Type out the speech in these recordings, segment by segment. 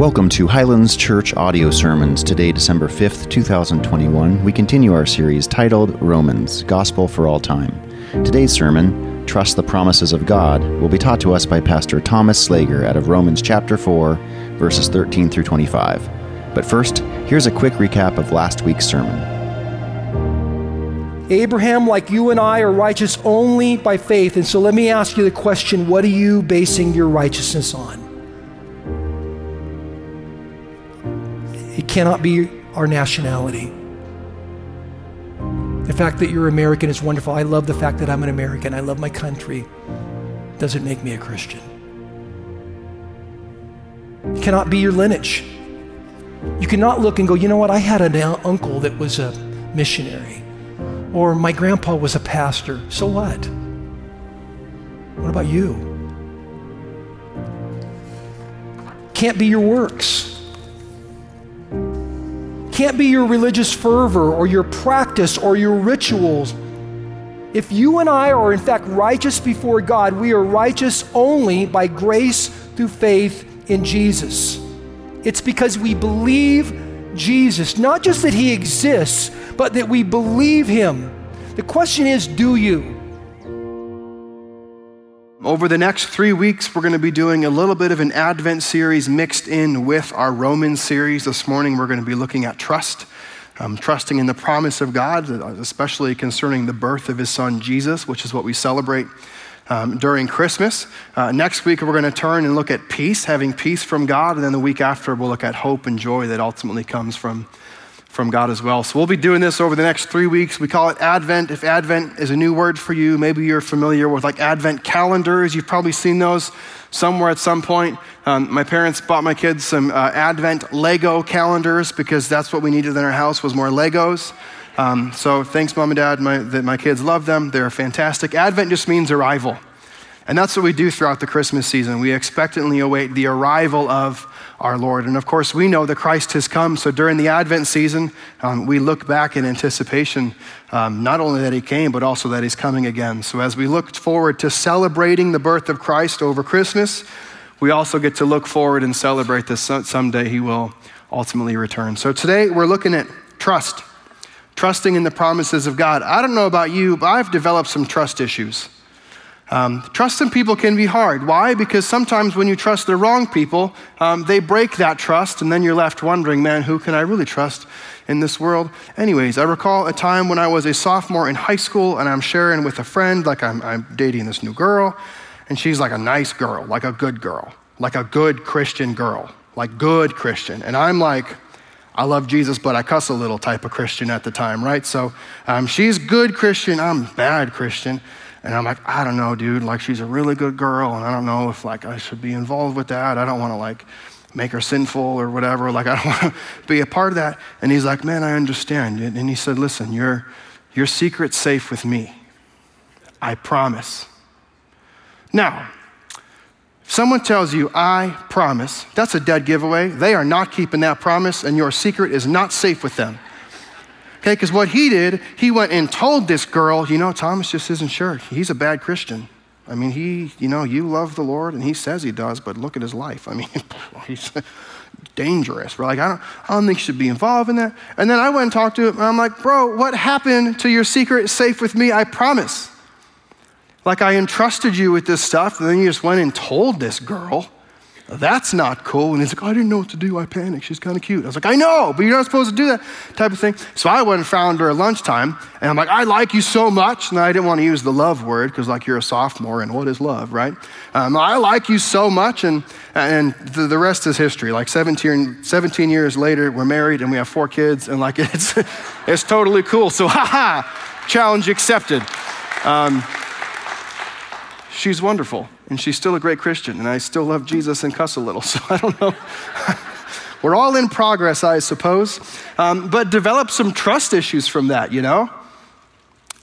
Welcome to Highlands Church Audio Sermons. Today, December 5th, 2021, we continue our series titled Romans Gospel for All Time. Today's sermon, Trust the Promises of God, will be taught to us by Pastor Thomas Slager out of Romans chapter 4, verses 13 through 25. But first, here's a quick recap of last week's sermon. Abraham, like you and I, are righteous only by faith. And so let me ask you the question what are you basing your righteousness on? Cannot be our nationality. The fact that you're American is wonderful. I love the fact that I'm an American. I love my country. Doesn't make me a Christian. It cannot be your lineage. You cannot look and go, you know what, I had an uncle that was a missionary, or my grandpa was a pastor. So what? What about you? Can't be your works can't be your religious fervor or your practice or your rituals. If you and I are in fact righteous before God, we are righteous only by grace through faith in Jesus. It's because we believe Jesus, not just that he exists, but that we believe him. The question is do you? Over the next three weeks, we're going to be doing a little bit of an Advent series mixed in with our Romans series. This morning, we're going to be looking at trust, um, trusting in the promise of God, especially concerning the birth of his son Jesus, which is what we celebrate um, during Christmas. Uh, next week, we're going to turn and look at peace, having peace from God. And then the week after, we'll look at hope and joy that ultimately comes from from God as well. So we'll be doing this over the next three weeks. We call it Advent. If Advent is a new word for you, maybe you're familiar with like Advent calendars. You've probably seen those somewhere at some point. Um, my parents bought my kids some uh, Advent Lego calendars because that's what we needed in our house was more Legos. Um, so thanks, mom and dad. My, that my kids love them. They're fantastic. Advent just means arrival. And that's what we do throughout the Christmas season. We expectantly await the arrival of our Lord. And of course, we know that Christ has come. So during the Advent season, um, we look back in anticipation, um, not only that he came, but also that he's coming again. So as we look forward to celebrating the birth of Christ over Christmas, we also get to look forward and celebrate that someday he will ultimately return. So today we're looking at trust, trusting in the promises of God. I don't know about you, but I've developed some trust issues. Um, trusting people can be hard. Why? Because sometimes when you trust the wrong people, um, they break that trust, and then you're left wondering, man, who can I really trust in this world? Anyways, I recall a time when I was a sophomore in high school, and I'm sharing with a friend, like I'm, I'm dating this new girl, and she's like a nice girl, like a good girl, like a good Christian girl, like good Christian. And I'm like, I love Jesus, but I cuss a little type of Christian at the time, right? So um, she's good Christian, I'm bad Christian. And I'm like, I don't know, dude. Like, she's a really good girl, and I don't know if like I should be involved with that. I don't want to like make her sinful or whatever. Like, I don't want to be a part of that. And he's like, man, I understand. And he said, listen, your your secret's safe with me. I promise. Now, if someone tells you, I promise, that's a dead giveaway. They are not keeping that promise, and your secret is not safe with them. Okay, because what he did, he went and told this girl, you know, Thomas just isn't sure. He's a bad Christian. I mean, he, you know, you love the Lord and he says he does, but look at his life. I mean, he's dangerous. We're like, I don't, I don't think you should be involved in that. And then I went and talked to him and I'm like, bro, what happened to your secret safe with me? I promise. Like I entrusted you with this stuff and then you just went and told this girl. That's not cool. And he's like, I didn't know what to do. I panicked. She's kind of cute. I was like, I know, but you're not supposed to do that type of thing. So I went and found her at lunchtime, and I'm like, I like you so much. And I didn't want to use the love word because, like, you're a sophomore, and what is love, right? Um, I like you so much, and, and the, the rest is history. Like 17, 17 years later, we're married, and we have four kids, and like, it's, it's totally cool. So, haha, challenge accepted. Um, she's wonderful and she's still a great Christian, and I still love Jesus and cuss a little, so I don't know. We're all in progress, I suppose, um, but develop some trust issues from that, you know?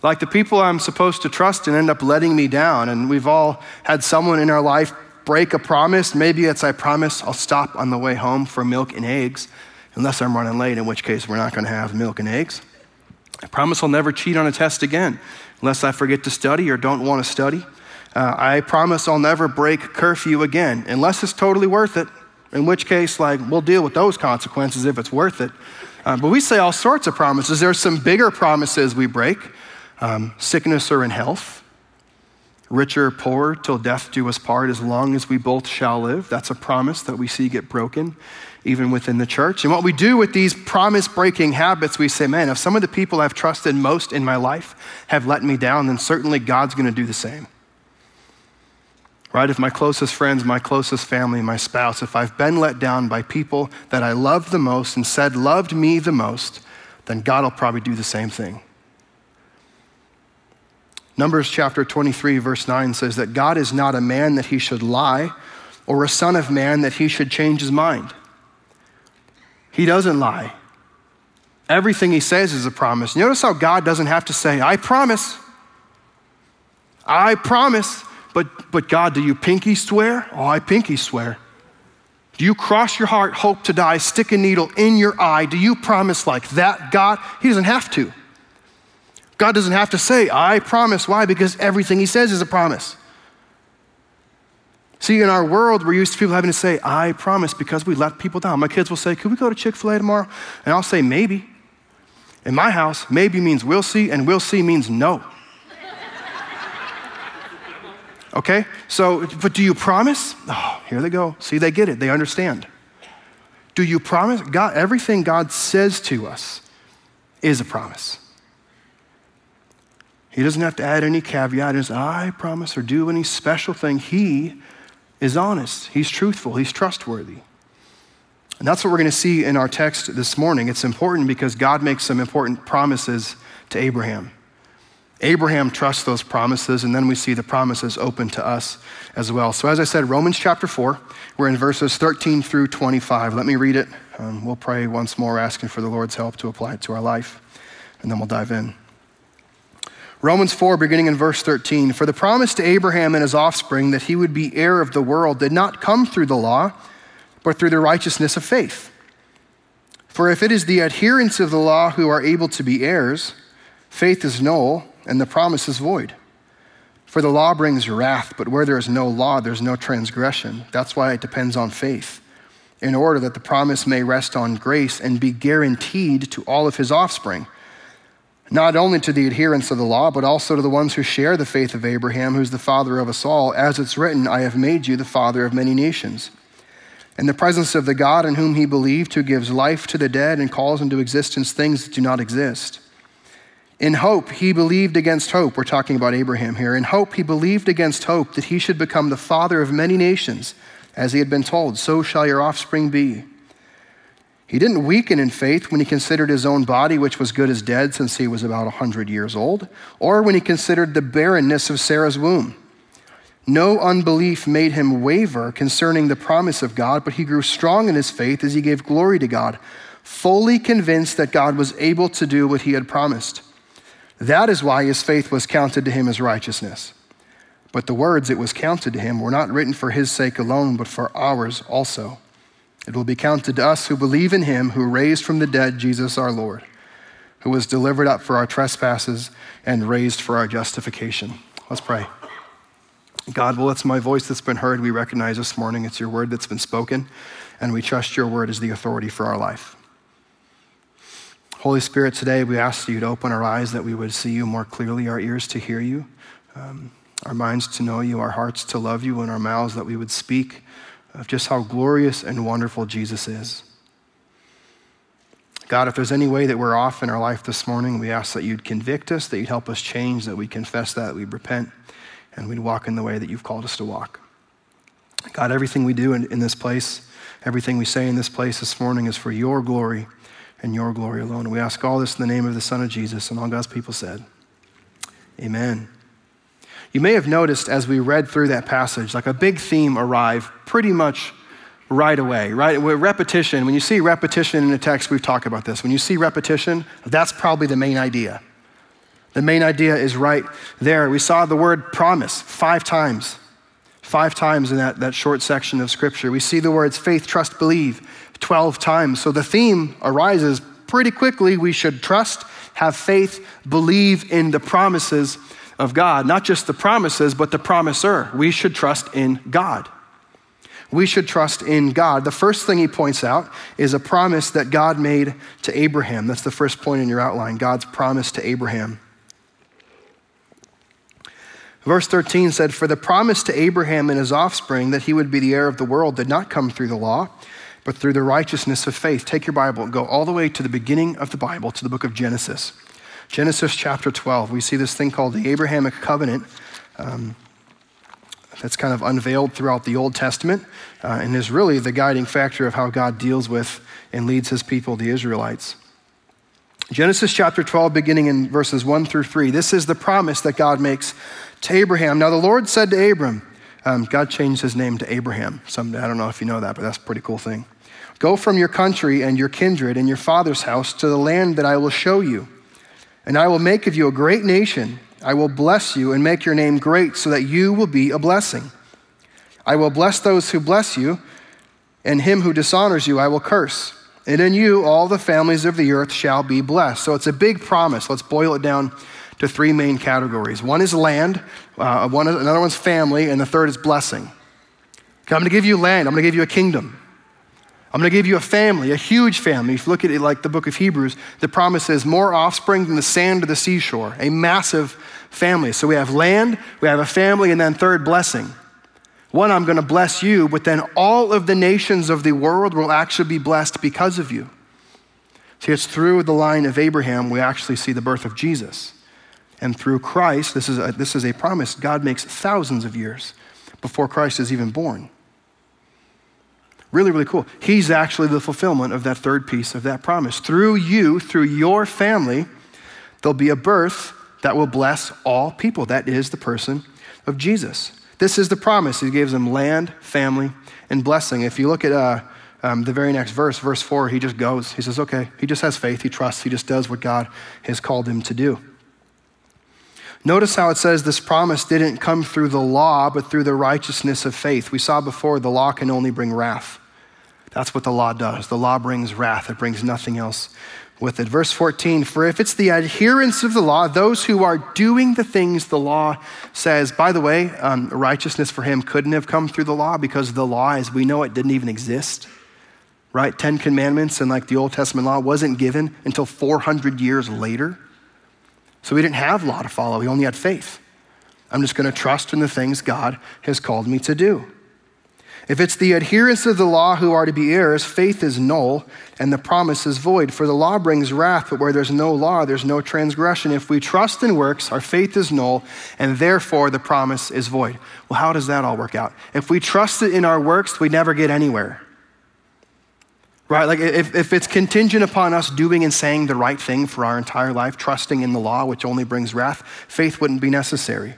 Like the people I'm supposed to trust and end up letting me down, and we've all had someone in our life break a promise. Maybe it's I promise I'll stop on the way home for milk and eggs, unless I'm running late, in which case we're not going to have milk and eggs. I promise I'll never cheat on a test again, unless I forget to study or don't want to study. Uh, I promise I'll never break curfew again, unless it's totally worth it. In which case, like, we'll deal with those consequences if it's worth it. Uh, but we say all sorts of promises. There's some bigger promises we break um, sickness or in health, richer or poor, till death do us part, as long as we both shall live. That's a promise that we see get broken even within the church. And what we do with these promise breaking habits, we say, man, if some of the people I've trusted most in my life have let me down, then certainly God's going to do the same. Right? If my closest friends, my closest family, my spouse, if I've been let down by people that I loved the most and said loved me the most, then God will probably do the same thing. Numbers chapter 23, verse 9 says that God is not a man that he should lie, or a son of man that he should change his mind. He doesn't lie. Everything he says is a promise. Notice how God doesn't have to say, I promise. I promise. But, but God, do you pinky swear? Oh, I pinky swear. Do you cross your heart, hope to die, stick a needle in your eye? Do you promise like that, God? He doesn't have to. God doesn't have to say, I promise. Why? Because everything he says is a promise. See, in our world, we're used to people having to say, I promise, because we let people down. My kids will say, Could we go to Chick fil A tomorrow? And I'll say, Maybe. In my house, maybe means we'll see, and we'll see means no. Okay? So, but do you promise? Oh, here they go. See, they get it, they understand. Do you promise? God, everything God says to us is a promise. He doesn't have to add any caveat. He I promise or do any special thing. He is honest, he's truthful, he's trustworthy. And that's what we're going to see in our text this morning. It's important because God makes some important promises to Abraham. Abraham trusts those promises, and then we see the promises open to us as well. So, as I said, Romans chapter 4, we're in verses 13 through 25. Let me read it. Um, we'll pray once more, asking for the Lord's help to apply it to our life, and then we'll dive in. Romans 4, beginning in verse 13 For the promise to Abraham and his offspring that he would be heir of the world did not come through the law, but through the righteousness of faith. For if it is the adherents of the law who are able to be heirs, faith is null and the promise is void. For the law brings wrath, but where there is no law, there's no transgression. That's why it depends on faith, in order that the promise may rest on grace and be guaranteed to all of his offspring not only to the adherents of the law, but also to the ones who share the faith of Abraham, who's the father of us all. As it's written, I have made you the father of many nations. In the presence of the God in whom he believed, who gives life to the dead and calls into existence things that do not exist. In hope, he believed against hope. We're talking about Abraham here. In hope, he believed against hope that he should become the father of many nations, as he had been told, So shall your offspring be. He didn't weaken in faith when he considered his own body, which was good as dead since he was about 100 years old, or when he considered the barrenness of Sarah's womb. No unbelief made him waver concerning the promise of God, but he grew strong in his faith as he gave glory to God, fully convinced that God was able to do what he had promised. That is why his faith was counted to him as righteousness. But the words it was counted to him were not written for his sake alone, but for ours also. It will be counted to us who believe in him who raised from the dead Jesus our Lord, who was delivered up for our trespasses and raised for our justification. Let's pray. God, well, it's my voice that's been heard. We recognize this morning it's your word that's been spoken, and we trust your word as the authority for our life. Holy Spirit, today we ask you to open our eyes that we would see you more clearly, our ears to hear you, um, our minds to know you, our hearts to love you, and our mouths that we would speak of just how glorious and wonderful Jesus is. God, if there's any way that we're off in our life this morning, we ask that you'd convict us, that you'd help us change, that we confess that, we'd repent, and we'd walk in the way that you've called us to walk. God, everything we do in, in this place, everything we say in this place this morning is for your glory and your glory alone. We ask all this in the name of the Son of Jesus, and all God's people said, Amen. You may have noticed as we read through that passage, like a big theme arrived pretty much right away, right? With repetition, when you see repetition in a text, we've talked about this. When you see repetition, that's probably the main idea. The main idea is right there. We saw the word promise five times, five times in that, that short section of scripture. We see the words faith, trust, believe 12 times. So the theme arises pretty quickly. We should trust, have faith, believe in the promises of God, not just the promises, but the promiser. We should trust in God. we should trust in God. The first thing he points out is a promise that God made to Abraham. That's the first point in your outline God's promise to Abraham. Verse 13 said, For the promise to Abraham and his offspring that he would be the heir of the world did not come through the law, but through the righteousness of faith. Take your Bible and go all the way to the beginning of the Bible, to the book of Genesis. Genesis chapter 12. We see this thing called the Abrahamic covenant. Um, that's kind of unveiled throughout the Old Testament uh, and is really the guiding factor of how God deals with and leads his people, the Israelites. Genesis chapter 12, beginning in verses 1 through 3. This is the promise that God makes to Abraham. Now, the Lord said to Abram, um, God changed his name to Abraham. Some, I don't know if you know that, but that's a pretty cool thing. Go from your country and your kindred and your father's house to the land that I will show you. And I will make of you a great nation I will bless you and make your name great so that you will be a blessing. I will bless those who bless you, and him who dishonors you I will curse. And in you all the families of the earth shall be blessed. So it's a big promise. Let's boil it down to three main categories one is land, uh, one, another one's family, and the third is blessing. Okay, I'm going to give you land, I'm going to give you a kingdom. I'm going to give you a family, a huge family. If you look at it like the book of Hebrews, the promise is more offspring than the sand of the seashore, a massive family. So we have land, we have a family, and then third, blessing. One, I'm going to bless you, but then all of the nations of the world will actually be blessed because of you. See, it's through the line of Abraham we actually see the birth of Jesus. And through Christ, this is a, this is a promise God makes thousands of years before Christ is even born. Really, really cool. He's actually the fulfillment of that third piece of that promise. Through you, through your family, there'll be a birth that will bless all people. That is the person of Jesus. This is the promise. He gives them land, family, and blessing. If you look at uh, um, the very next verse, verse 4, he just goes. He says, okay, he just has faith, he trusts, he just does what God has called him to do. Notice how it says this promise didn't come through the law, but through the righteousness of faith. We saw before the law can only bring wrath. That's what the law does. The law brings wrath, it brings nothing else with it. Verse 14 For if it's the adherents of the law, those who are doing the things the law says, by the way, um, righteousness for him couldn't have come through the law because the law, as we know it, didn't even exist. Right? Ten Commandments and like the Old Testament law wasn't given until 400 years later. So we didn't have law to follow, we only had faith. I'm just going to trust in the things God has called me to do. If it's the adherents of the law who are to be heirs, faith is null and the promise is void. For the law brings wrath, but where there's no law, there's no transgression. If we trust in works, our faith is null and therefore the promise is void. Well, how does that all work out? If we trust it in our works, we never get anywhere. Right? Like if, if it's contingent upon us doing and saying the right thing for our entire life, trusting in the law, which only brings wrath, faith wouldn't be necessary.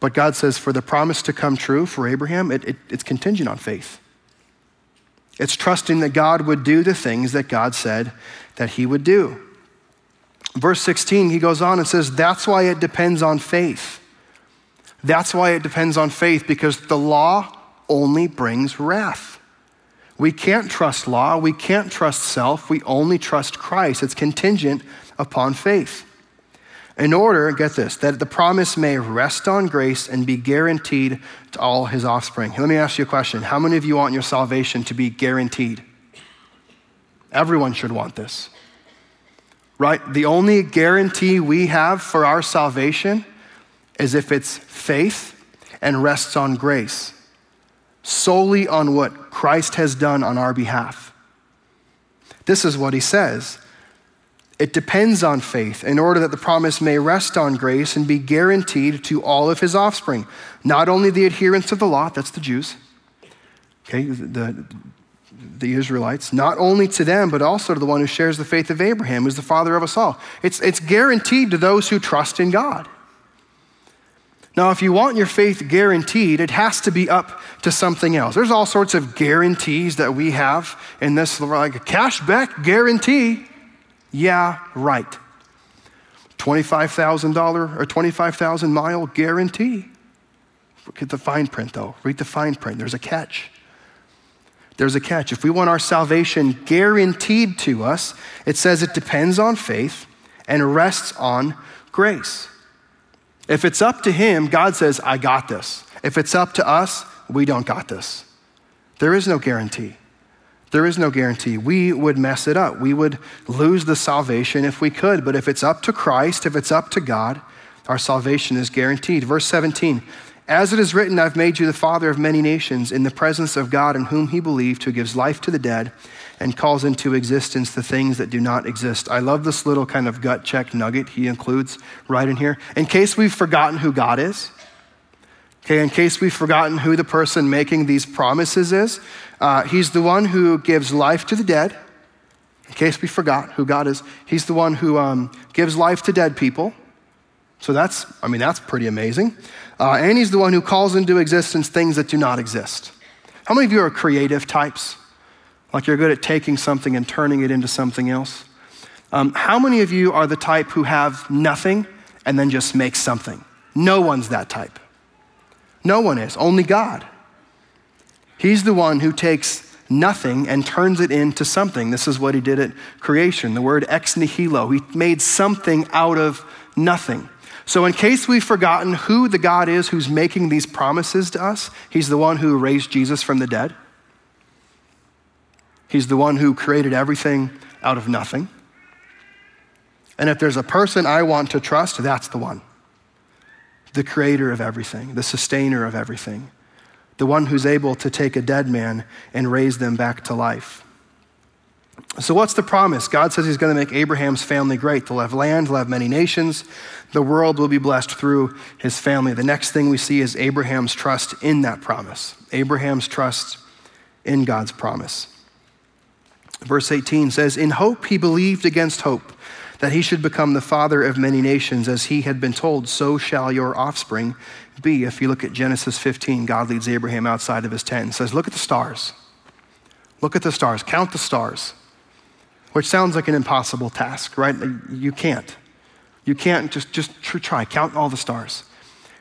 But God says for the promise to come true for Abraham, it, it, it's contingent on faith. It's trusting that God would do the things that God said that he would do. Verse 16, he goes on and says, That's why it depends on faith. That's why it depends on faith, because the law only brings wrath. We can't trust law. We can't trust self. We only trust Christ. It's contingent upon faith. In order, get this, that the promise may rest on grace and be guaranteed to all his offspring. Let me ask you a question. How many of you want your salvation to be guaranteed? Everyone should want this. Right? The only guarantee we have for our salvation is if it's faith and rests on grace solely on what Christ has done on our behalf. This is what he says. It depends on faith in order that the promise may rest on grace and be guaranteed to all of his offspring, not only the adherents of the law, that's the Jews, okay, the, the Israelites, not only to them, but also to the one who shares the faith of Abraham, who's the father of us all. It's, it's guaranteed to those who trust in God. Now, if you want your faith guaranteed, it has to be up to something else. There's all sorts of guarantees that we have in this, like a cashback guarantee. Yeah, right. $25,000 or 25,000 mile guarantee. Look at the fine print, though. Read the fine print. There's a catch. There's a catch. If we want our salvation guaranteed to us, it says it depends on faith and rests on grace. If it's up to him, God says, I got this. If it's up to us, we don't got this. There is no guarantee. There is no guarantee. We would mess it up. We would lose the salvation if we could. But if it's up to Christ, if it's up to God, our salvation is guaranteed. Verse 17 As it is written, I've made you the father of many nations in the presence of God in whom he believed, who gives life to the dead and calls into existence the things that do not exist. I love this little kind of gut check nugget he includes right in here. In case we've forgotten who God is, okay, in case we've forgotten who the person making these promises is, uh, he's the one who gives life to the dead. In case we forgot who God is, he's the one who um, gives life to dead people. So that's, I mean, that's pretty amazing. Uh, and he's the one who calls into existence things that do not exist. How many of you are creative types? Like you're good at taking something and turning it into something else? Um, how many of you are the type who have nothing and then just make something? No one's that type. No one is, only God. He's the one who takes nothing and turns it into something. This is what he did at creation. The word ex nihilo. He made something out of nothing. So, in case we've forgotten who the God is who's making these promises to us, he's the one who raised Jesus from the dead. He's the one who created everything out of nothing. And if there's a person I want to trust, that's the one the creator of everything, the sustainer of everything, the one who's able to take a dead man and raise them back to life. So, what's the promise? God says He's going to make Abraham's family great. They'll have land, they'll have many nations. The world will be blessed through his family. The next thing we see is Abraham's trust in that promise. Abraham's trust in God's promise. Verse 18 says, In hope he believed against hope that he should become the father of many nations, as he had been told, so shall your offspring be. If you look at Genesis 15, God leads Abraham outside of his tent and says, Look at the stars. Look at the stars. Count the stars, which sounds like an impossible task, right? You can't. You can't just, just try. Count all the stars.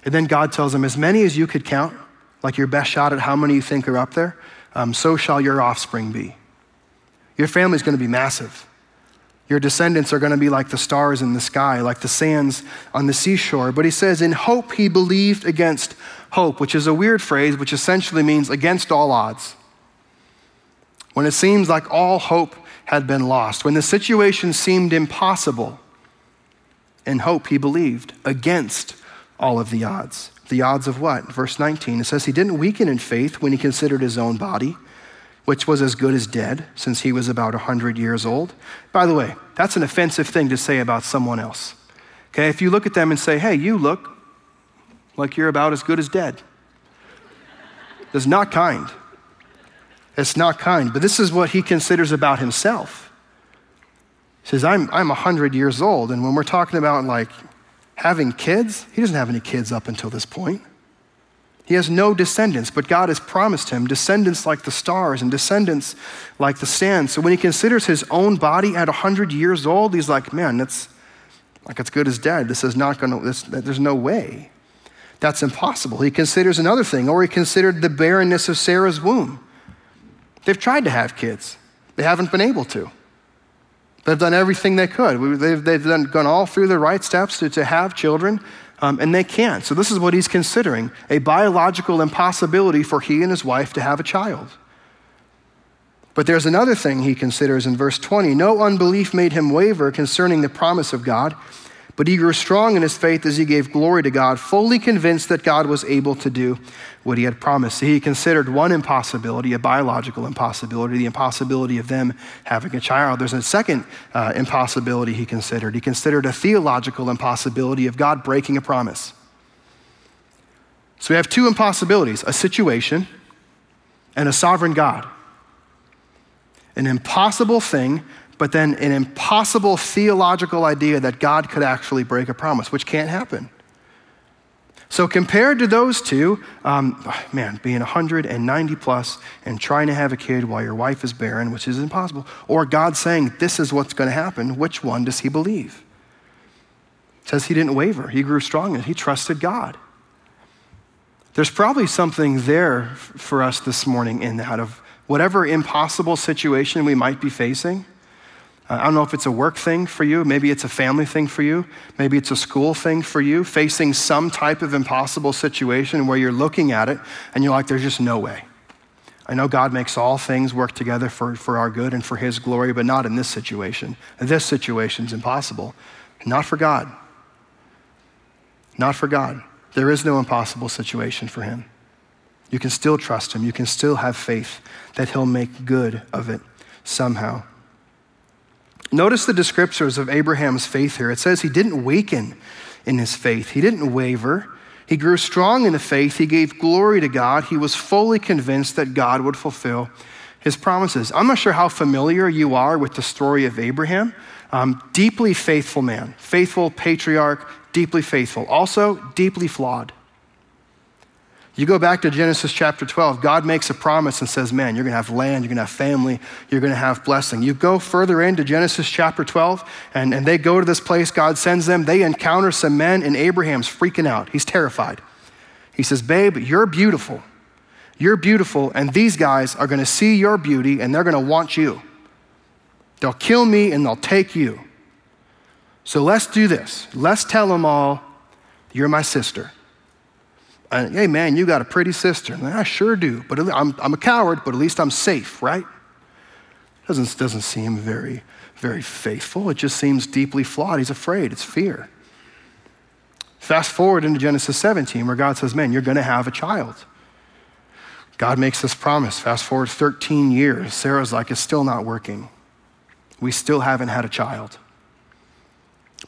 And then God tells him, As many as you could count, like your best shot at how many you think are up there, um, so shall your offspring be. Your family's going to be massive. Your descendants are going to be like the stars in the sky, like the sands on the seashore. But he says, in hope he believed against hope, which is a weird phrase, which essentially means against all odds. When it seems like all hope had been lost, when the situation seemed impossible, in hope he believed against all of the odds. The odds of what? Verse 19, it says, He didn't weaken in faith when he considered his own body which was as good as dead since he was about 100 years old. By the way, that's an offensive thing to say about someone else. Okay, if you look at them and say, hey, you look like you're about as good as dead, it's not kind. It's not kind. But this is what he considers about himself. He says, I'm, I'm 100 years old, and when we're talking about like having kids, he doesn't have any kids up until this point. He has no descendants, but God has promised him descendants like the stars and descendants like the sand. So when he considers his own body at 100 years old, he's like, man, that's like as good as dead. This is not going to, there's no way. That's impossible. He considers another thing, or he considered the barrenness of Sarah's womb. They've tried to have kids, they haven't been able to. They've done everything they could. They've, they've done, gone all through the right steps to, to have children, um, and they can't. So, this is what he's considering a biological impossibility for he and his wife to have a child. But there's another thing he considers in verse 20 no unbelief made him waver concerning the promise of God. But he grew strong in his faith as he gave glory to God, fully convinced that God was able to do what he had promised. He considered one impossibility, a biological impossibility, the impossibility of them having a child. There's a second uh, impossibility he considered. He considered a theological impossibility of God breaking a promise. So we have two impossibilities a situation and a sovereign God. An impossible thing but then an impossible theological idea that God could actually break a promise, which can't happen. So, compared to those two, um, man, being 190 plus and trying to have a kid while your wife is barren, which is impossible, or God saying, This is what's going to happen, which one does he believe? It says he didn't waver, he grew strong and he trusted God. There's probably something there for us this morning in that of whatever impossible situation we might be facing I don't know if it's a work thing for you, maybe it's a family thing for you, maybe it's a school thing for you, facing some type of impossible situation where you're looking at it and you're like, there's just no way. I know God makes all things work together for, for our good and for His glory, but not in this situation. This situation is impossible. Not for God. Not for God. There is no impossible situation for Him. You can still trust Him. You can still have faith that He'll make good of it somehow. Notice the descriptors of Abraham's faith here. It says he didn't weaken in his faith, he didn't waver. He grew strong in the faith. He gave glory to God. He was fully convinced that God would fulfill his promises. I'm not sure how familiar you are with the story of Abraham. Um, deeply faithful man, faithful patriarch, deeply faithful, also deeply flawed. You go back to Genesis chapter 12, God makes a promise and says, Man, you're going to have land, you're going to have family, you're going to have blessing. You go further into Genesis chapter 12, and, and they go to this place, God sends them, they encounter some men, and Abraham's freaking out. He's terrified. He says, Babe, you're beautiful. You're beautiful, and these guys are going to see your beauty and they're going to want you. They'll kill me and they'll take you. So let's do this. Let's tell them all, You're my sister hey man, you got a pretty sister. And I sure do, but I'm, I'm a coward, but at least I'm safe, right? Doesn't, doesn't seem very, very faithful. It just seems deeply flawed. He's afraid, it's fear. Fast forward into Genesis 17, where God says, Man, you're going to have a child. God makes this promise. Fast forward 13 years. Sarah's like, It's still not working. We still haven't had a child.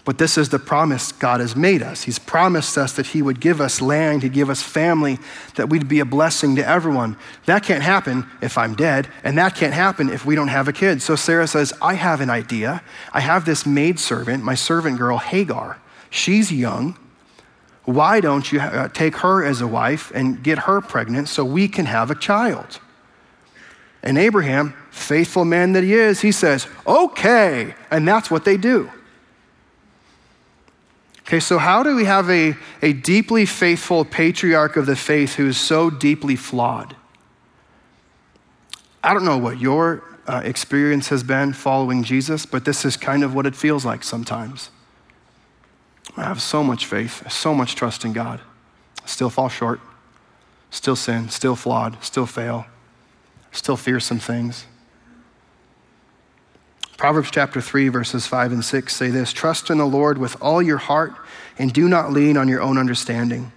But this is the promise God has made us. He's promised us that He would give us land, He'd give us family, that we'd be a blessing to everyone. That can't happen if I'm dead, and that can't happen if we don't have a kid. So Sarah says, I have an idea. I have this maidservant, my servant girl, Hagar. She's young. Why don't you uh, take her as a wife and get her pregnant so we can have a child? And Abraham, faithful man that he is, he says, Okay. And that's what they do. Okay, so how do we have a, a deeply faithful patriarch of the faith who is so deeply flawed? I don't know what your uh, experience has been following Jesus, but this is kind of what it feels like sometimes. I have so much faith, so much trust in God. Still fall short, still sin, still flawed, still fail, still fear some things. Proverbs chapter 3, verses 5 and 6 say this Trust in the Lord with all your heart and do not lean on your own understanding.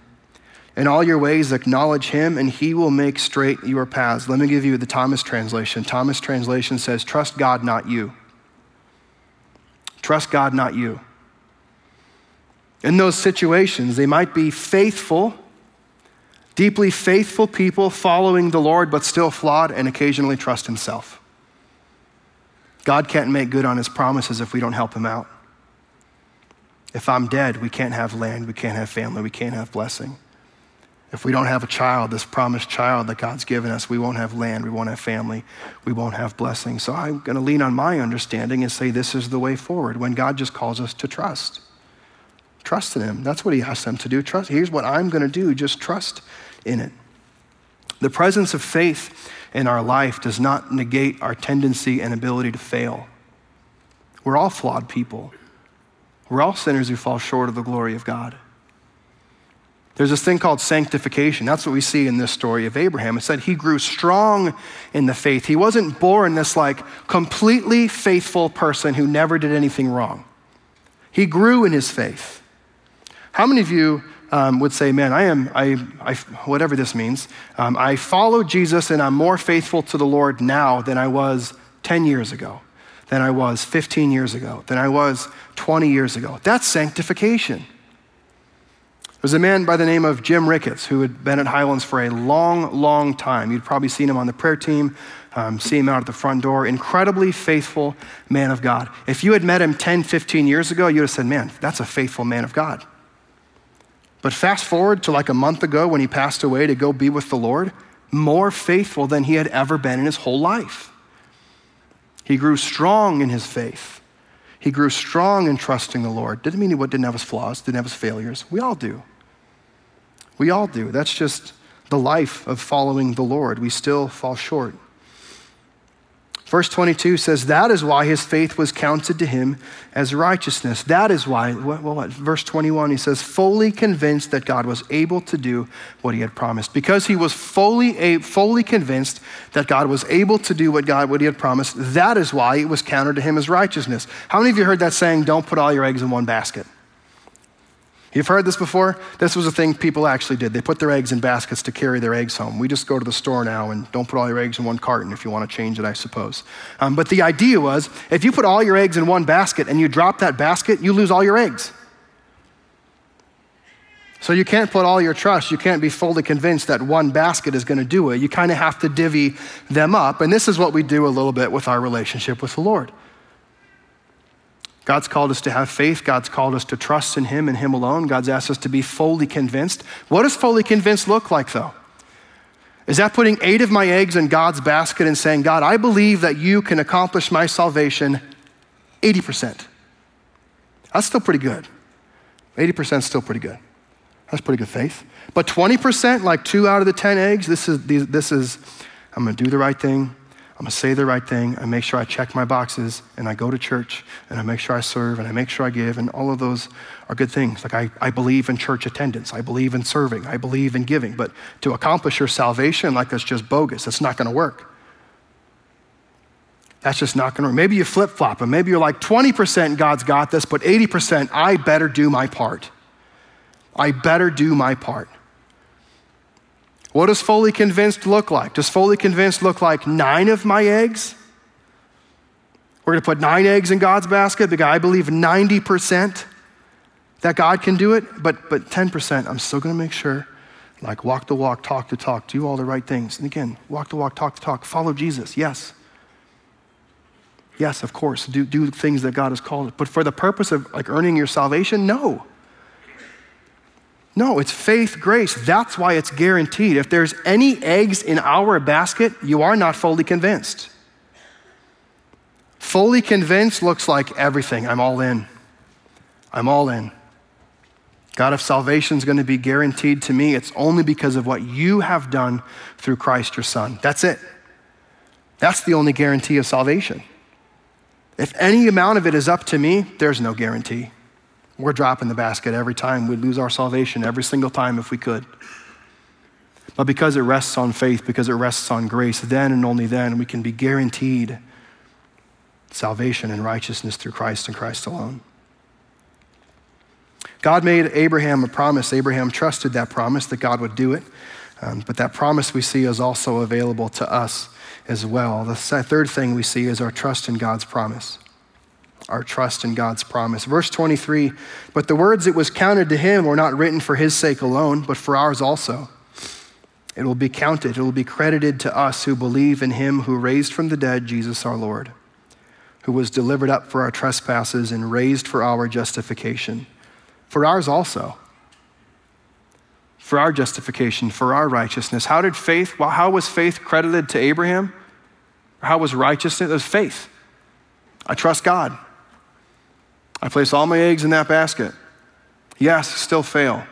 In all your ways, acknowledge him, and he will make straight your paths. Let me give you the Thomas translation. Thomas translation says, Trust God, not you. Trust God, not you. In those situations, they might be faithful, deeply faithful people following the Lord, but still flawed and occasionally trust himself. God can't make good on his promises if we don't help him out. If I'm dead, we can't have land, we can't have family, we can't have blessing. If we don't have a child, this promised child that God's given us, we won't have land, we won't have family, we won't have blessing. So I'm going to lean on my understanding and say this is the way forward when God just calls us to trust. Trust in Him. That's what He asks them to do. Trust. Here's what I'm going to do just trust in it. The presence of faith in our life does not negate our tendency and ability to fail. We're all flawed people. We're all sinners who fall short of the glory of God. There's this thing called sanctification. That's what we see in this story of Abraham. It said he grew strong in the faith. He wasn't born this like completely faithful person who never did anything wrong. He grew in his faith. How many of you um, would say, man, I am, I, I whatever this means, um, I follow Jesus and I'm more faithful to the Lord now than I was 10 years ago, than I was 15 years ago, than I was 20 years ago. That's sanctification. There was a man by the name of Jim Ricketts who had been at Highlands for a long, long time. You'd probably seen him on the prayer team, um, see him out at the front door. Incredibly faithful man of God. If you had met him 10, 15 years ago, you'd have said, man, that's a faithful man of God. But fast forward to like a month ago when he passed away to go be with the Lord, more faithful than he had ever been in his whole life. He grew strong in his faith. He grew strong in trusting the Lord. Didn't mean he didn't have his flaws, didn't have his failures. We all do. We all do. That's just the life of following the Lord. We still fall short. Verse 22 says, That is why his faith was counted to him as righteousness. That is why, well, what? Verse 21, he says, fully convinced that God was able to do what he had promised. Because he was fully, fully convinced that God was able to do what God, what he had promised, that is why it was counted to him as righteousness. How many of you heard that saying, don't put all your eggs in one basket? You've heard this before? This was a thing people actually did. They put their eggs in baskets to carry their eggs home. We just go to the store now and don't put all your eggs in one carton if you want to change it, I suppose. Um, but the idea was if you put all your eggs in one basket and you drop that basket, you lose all your eggs. So you can't put all your trust, you can't be fully convinced that one basket is going to do it. You kind of have to divvy them up. And this is what we do a little bit with our relationship with the Lord. God's called us to have faith. God's called us to trust in Him and Him alone. God's asked us to be fully convinced. What does fully convinced look like, though? Is that putting eight of my eggs in God's basket and saying, God, I believe that you can accomplish my salvation 80%? That's still pretty good. 80% is still pretty good. That's pretty good faith. But 20%, like two out of the 10 eggs, this is, this is I'm going to do the right thing. I'm gonna say the right thing. I make sure I check my boxes and I go to church and I make sure I serve and I make sure I give, and all of those are good things. Like I, I believe in church attendance, I believe in serving, I believe in giving. But to accomplish your salvation, like that's just bogus. That's not gonna work. That's just not gonna work. Maybe you flip flop and maybe you're like 20% God's got this, but 80% I better do my part. I better do my part. What does fully convinced look like? Does fully convinced look like nine of my eggs? We're going to put nine eggs in God's basket because I believe 90% that God can do it, but, but 10%, I'm still going to make sure, like walk the walk, talk the talk, do all the right things. And again, walk the walk, talk the talk, follow Jesus, yes. Yes, of course, do, do things that God has called. But for the purpose of like earning your salvation, no. No, it's faith, grace. That's why it's guaranteed. If there's any eggs in our basket, you are not fully convinced. Fully convinced looks like everything. I'm all in. I'm all in. God, if salvation is going to be guaranteed to me, it's only because of what you have done through Christ your Son. That's it. That's the only guarantee of salvation. If any amount of it is up to me, there's no guarantee. We're dropping the basket every time. We'd lose our salvation every single time if we could. But because it rests on faith, because it rests on grace, then and only then we can be guaranteed salvation and righteousness through Christ and Christ alone. God made Abraham a promise. Abraham trusted that promise that God would do it. Um, but that promise we see is also available to us as well. The third thing we see is our trust in God's promise our trust in God's promise. Verse 23 But the words that was counted to him were not written for his sake alone, but for ours also. It will be counted, it will be credited to us who believe in him who raised from the dead Jesus our Lord, who was delivered up for our trespasses and raised for our justification. For ours also. For our justification, for our righteousness. How did faith, well, how was faith credited to Abraham? How was righteousness? It was faith. I trust God. I place all my eggs in that basket. Yes, still fail.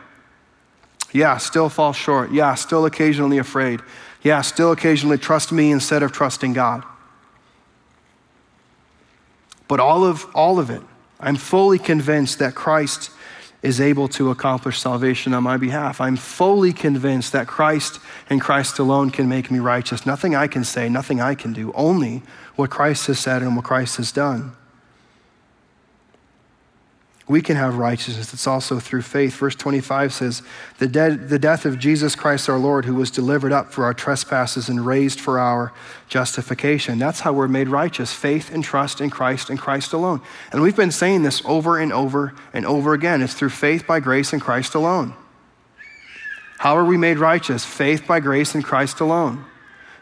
Yeah, still fall short. Yeah, still occasionally afraid. Yeah, still occasionally trust me instead of trusting God. But all of, all of it, I'm fully convinced that Christ is able to accomplish salvation on my behalf. I'm fully convinced that Christ and Christ alone can make me righteous. Nothing I can say, nothing I can do, only what Christ has said and what Christ has done we can have righteousness. It's also through faith. Verse 25 says, the, dead, the death of Jesus Christ our Lord, who was delivered up for our trespasses and raised for our justification. That's how we're made righteous faith and trust in Christ and Christ alone. And we've been saying this over and over and over again. It's through faith by grace in Christ alone. How are we made righteous? Faith by grace in Christ alone.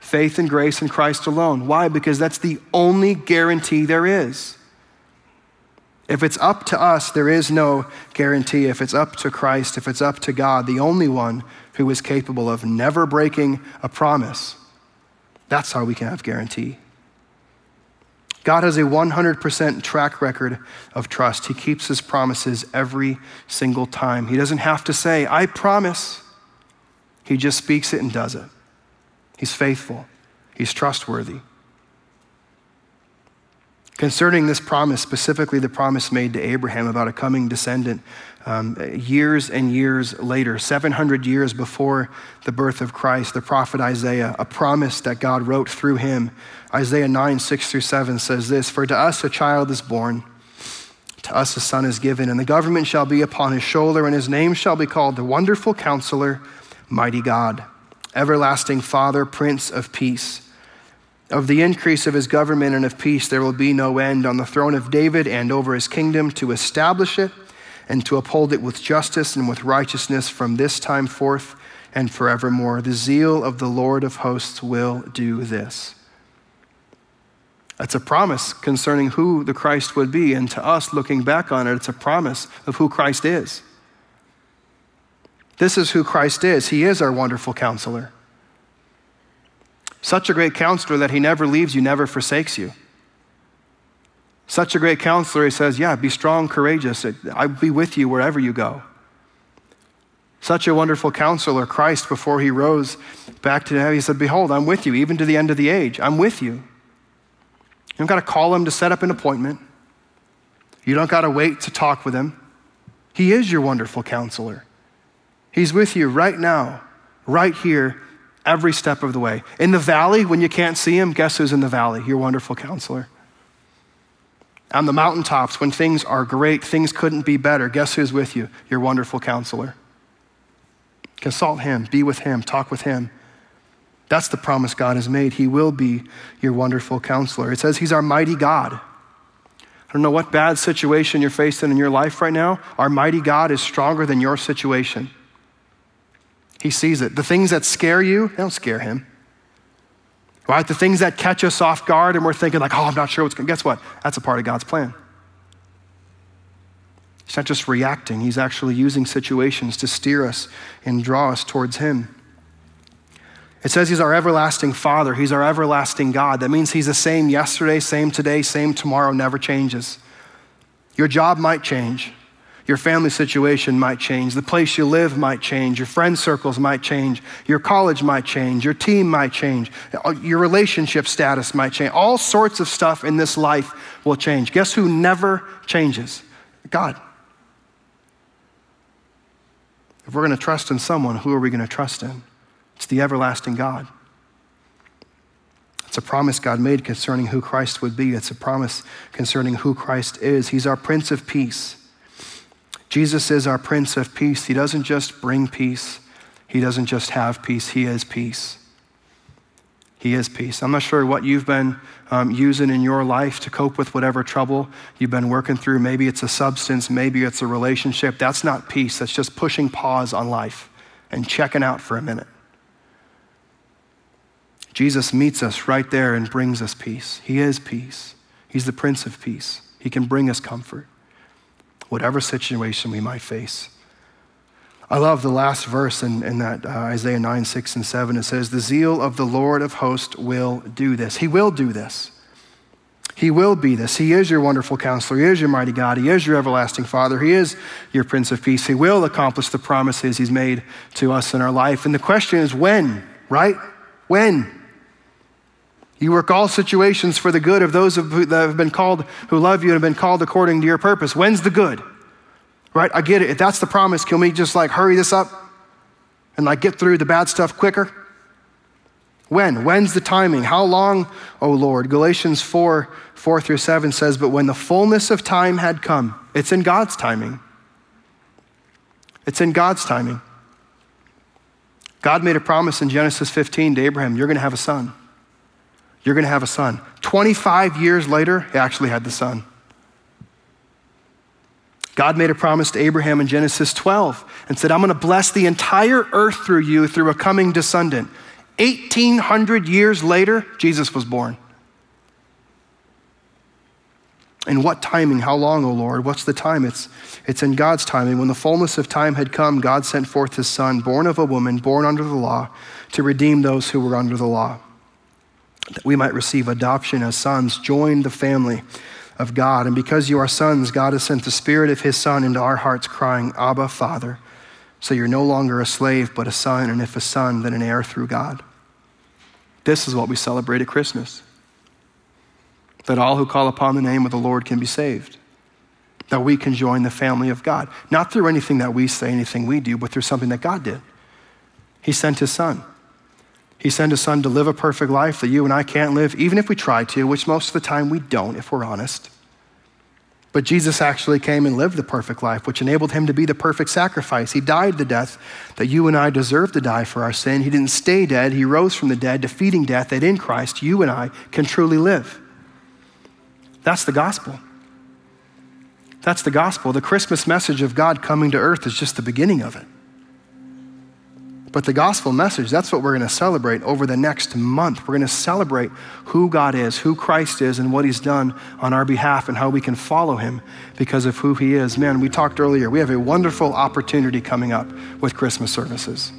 Faith and grace in Christ alone. Why? Because that's the only guarantee there is. If it's up to us, there is no guarantee. If it's up to Christ, if it's up to God, the only one who is capable of never breaking a promise, that's how we can have guarantee. God has a 100% track record of trust. He keeps his promises every single time. He doesn't have to say, I promise. He just speaks it and does it. He's faithful, he's trustworthy. Concerning this promise, specifically the promise made to Abraham about a coming descendant, um, years and years later, 700 years before the birth of Christ, the prophet Isaiah, a promise that God wrote through him. Isaiah 9, 6 through 7 says this For to us a child is born, to us a son is given, and the government shall be upon his shoulder, and his name shall be called the Wonderful Counselor, Mighty God, Everlasting Father, Prince of Peace. Of the increase of his government and of peace, there will be no end on the throne of David and over his kingdom to establish it and to uphold it with justice and with righteousness from this time forth and forevermore. The zeal of the Lord of hosts will do this. That's a promise concerning who the Christ would be. And to us, looking back on it, it's a promise of who Christ is. This is who Christ is. He is our wonderful counselor. Such a great counselor that he never leaves you, never forsakes you. Such a great counselor, he says, Yeah, be strong, courageous. I'll be with you wherever you go. Such a wonderful counselor, Christ, before he rose back to heaven, he said, Behold, I'm with you, even to the end of the age. I'm with you. You don't got to call him to set up an appointment. You don't got to wait to talk with him. He is your wonderful counselor. He's with you right now, right here, every step of the way. In the valley, when you can't see him, guess who's in the valley? Your wonderful counselor. On the mountaintops, when things are great, things couldn't be better, guess who's with you? Your wonderful counselor. Consult him, be with him, talk with him. That's the promise God has made. He will be your wonderful counselor. It says he's our mighty God. I don't know what bad situation you're facing in your life right now. Our mighty God is stronger than your situation. He sees it. The things that scare you, they don't scare him. Right? The things that catch us off guard and we're thinking, like, oh, I'm not sure what's going to, guess what? That's a part of God's plan. He's not just reacting, He's actually using situations to steer us and draw us towards Him. It says He's our everlasting Father, He's our everlasting God. That means He's the same yesterday, same today, same tomorrow, never changes. Your job might change. Your family situation might change. The place you live might change. Your friend circles might change. Your college might change. Your team might change. Uh, your relationship status might change. All sorts of stuff in this life will change. Guess who never changes? God. If we're going to trust in someone, who are we going to trust in? It's the everlasting God. It's a promise God made concerning who Christ would be. It's a promise concerning who Christ is. He's our Prince of Peace. Jesus is our Prince of Peace. He doesn't just bring peace, He doesn't just have peace, He is peace. He is peace. I'm not sure what you've been um, using in your life to cope with whatever trouble you've been working through. Maybe it's a substance, maybe it's a relationship. That's not peace. That's just pushing pause on life and checking out for a minute. Jesus meets us right there and brings us peace. He is peace. He's the Prince of Peace. He can bring us comfort whatever situation we might face. I love the last verse in, in that uh, Isaiah 9, 6, and 7. It says, The zeal of the Lord of hosts will do this. He will do this. He will be this. He is your wonderful counselor. He is your mighty God. He is your everlasting Father. He is your Prince of Peace. He will accomplish the promises He's made to us in our life. And the question is when, right? When? You work all situations for the good of those that have been called, who love you and have been called according to your purpose. When's the good? Right? I get it. If that's the promise, can we just like hurry this up and like get through the bad stuff quicker? When? When's the timing? How long, O Lord? Galatians 4 4 through 7 says, But when the fullness of time had come, it's in God's timing. It's in God's timing. God made a promise in Genesis 15 to Abraham, You're going to have a son. You're going to have a son. 25 years later, he actually had the son. God made a promise to Abraham in Genesis 12 and said, I'm going to bless the entire earth through you through a coming descendant. 1800 years later, Jesus was born. In what timing? How long, O oh Lord? What's the time? It's, it's in God's timing. When the fullness of time had come, God sent forth his son, born of a woman, born under the law, to redeem those who were under the law that we might receive adoption as sons, join the family of God. And because you are sons, God has sent the Spirit of His Son into our hearts, crying, Abba, Father. So you're no longer a slave, but a son, and if a son, then an heir through God. This is what we celebrate at Christmas. that all who call upon the name of the Lord can be saved, that we can join the family of God, not through anything that we say, anything we do, but through something that God did. He sent his son. He sent his son to live a perfect life that you and I can't live, even if we try to, which most of the time we don't, if we're honest. But Jesus actually came and lived the perfect life, which enabled him to be the perfect sacrifice. He died the death that you and I deserve to die for our sin. He didn't stay dead, he rose from the dead, defeating death, that in Christ you and I can truly live. That's the gospel. That's the gospel. The Christmas message of God coming to earth is just the beginning of it. But the gospel message, that's what we're going to celebrate over the next month. We're going to celebrate who God is, who Christ is, and what he's done on our behalf and how we can follow him because of who he is. Man, we talked earlier, we have a wonderful opportunity coming up with Christmas services.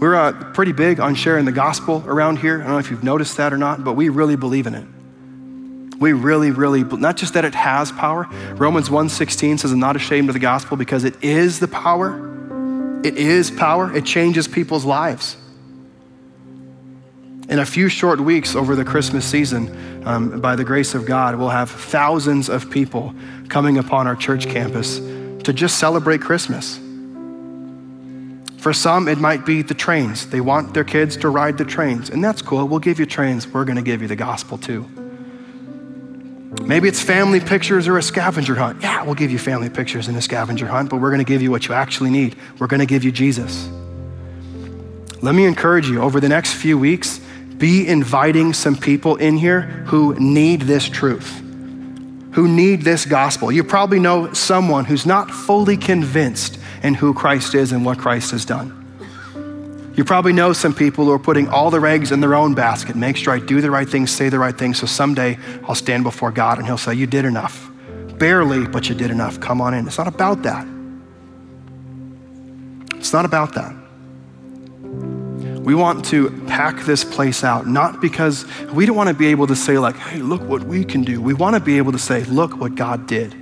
We're uh, pretty big on sharing the gospel around here. I don't know if you've noticed that or not, but we really believe in it. We really, really, not just that it has power. Romans 1.16 says, I'm not ashamed of the gospel because it is the power it is power, it changes people's lives. In a few short weeks over the Christmas season, um, by the grace of God, we'll have thousands of people coming upon our church campus to just celebrate Christmas. For some, it might be the trains. They want their kids to ride the trains, and that's cool. We'll give you trains. We're going to give you the gospel too. Maybe it's family pictures or a scavenger hunt. Yeah, we'll give you family pictures and a scavenger hunt, but we're going to give you what you actually need. We're going to give you Jesus. Let me encourage you over the next few weeks, be inviting some people in here who need this truth, who need this gospel. You probably know someone who's not fully convinced in who Christ is and what Christ has done. You probably know some people who are putting all their eggs in their own basket. Make sure I do the right thing, say the right thing, so someday I'll stand before God and He'll say, You did enough. Barely, but you did enough. Come on in. It's not about that. It's not about that. We want to pack this place out, not because we don't want to be able to say, like, hey, look what we can do. We want to be able to say, look what God did.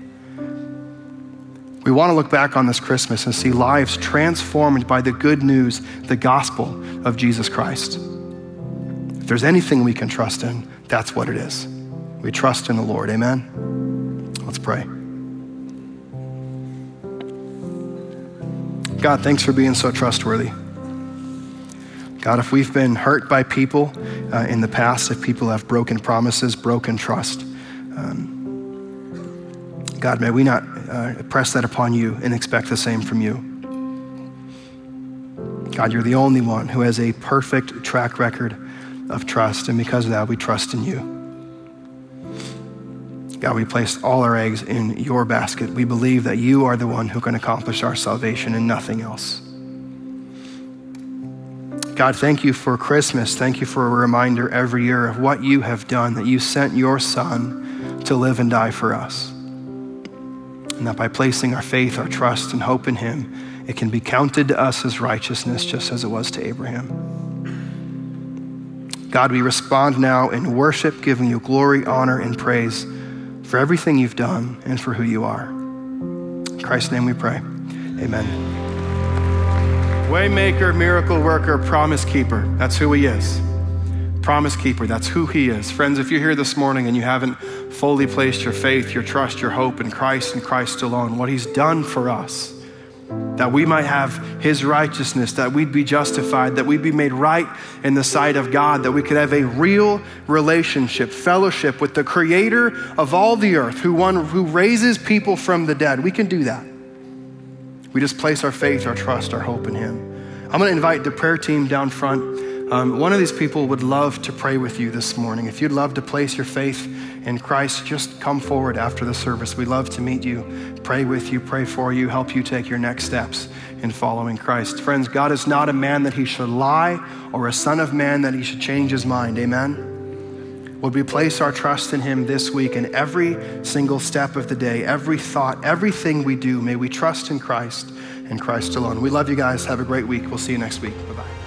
We want to look back on this Christmas and see lives transformed by the good news, the gospel of Jesus Christ. If there's anything we can trust in, that's what it is. We trust in the Lord. Amen. Let's pray. God, thanks for being so trustworthy. God, if we've been hurt by people uh, in the past, if people have broken promises, broken trust, um, God, may we not uh, press that upon you and expect the same from you. God, you're the only one who has a perfect track record of trust, and because of that, we trust in you. God, we place all our eggs in your basket. We believe that you are the one who can accomplish our salvation and nothing else. God, thank you for Christmas. Thank you for a reminder every year of what you have done, that you sent your Son to live and die for us. And that by placing our faith, our trust, and hope in Him, it can be counted to us as righteousness, just as it was to Abraham. God, we respond now in worship, giving you glory, honor, and praise for everything you've done and for who you are. In Christ's name we pray. Amen. Waymaker, miracle worker, promise keeper. That's who he is. Promise keeper. That's who he is. Friends, if you're here this morning and you haven't fully placed your faith, your trust, your hope in Christ and Christ alone, what He's done for us, that we might have His righteousness, that we'd be justified, that we'd be made right in the sight of God, that we could have a real relationship, fellowship with the Creator of all the earth, who, one, who raises people from the dead. We can do that. We just place our faith, our trust, our hope in Him. I'm going to invite the prayer team down front. Um, one of these people would love to pray with you this morning. If you'd love to place your faith in Christ, just come forward after the service. We'd love to meet you, pray with you, pray for you, help you take your next steps in following Christ. Friends, God is not a man that he should lie or a son of man that he should change his mind. Amen. Would we place our trust in him this week in every single step of the day, every thought, everything we do? May we trust in Christ and Christ alone. We love you guys. Have a great week. We'll see you next week. Bye bye.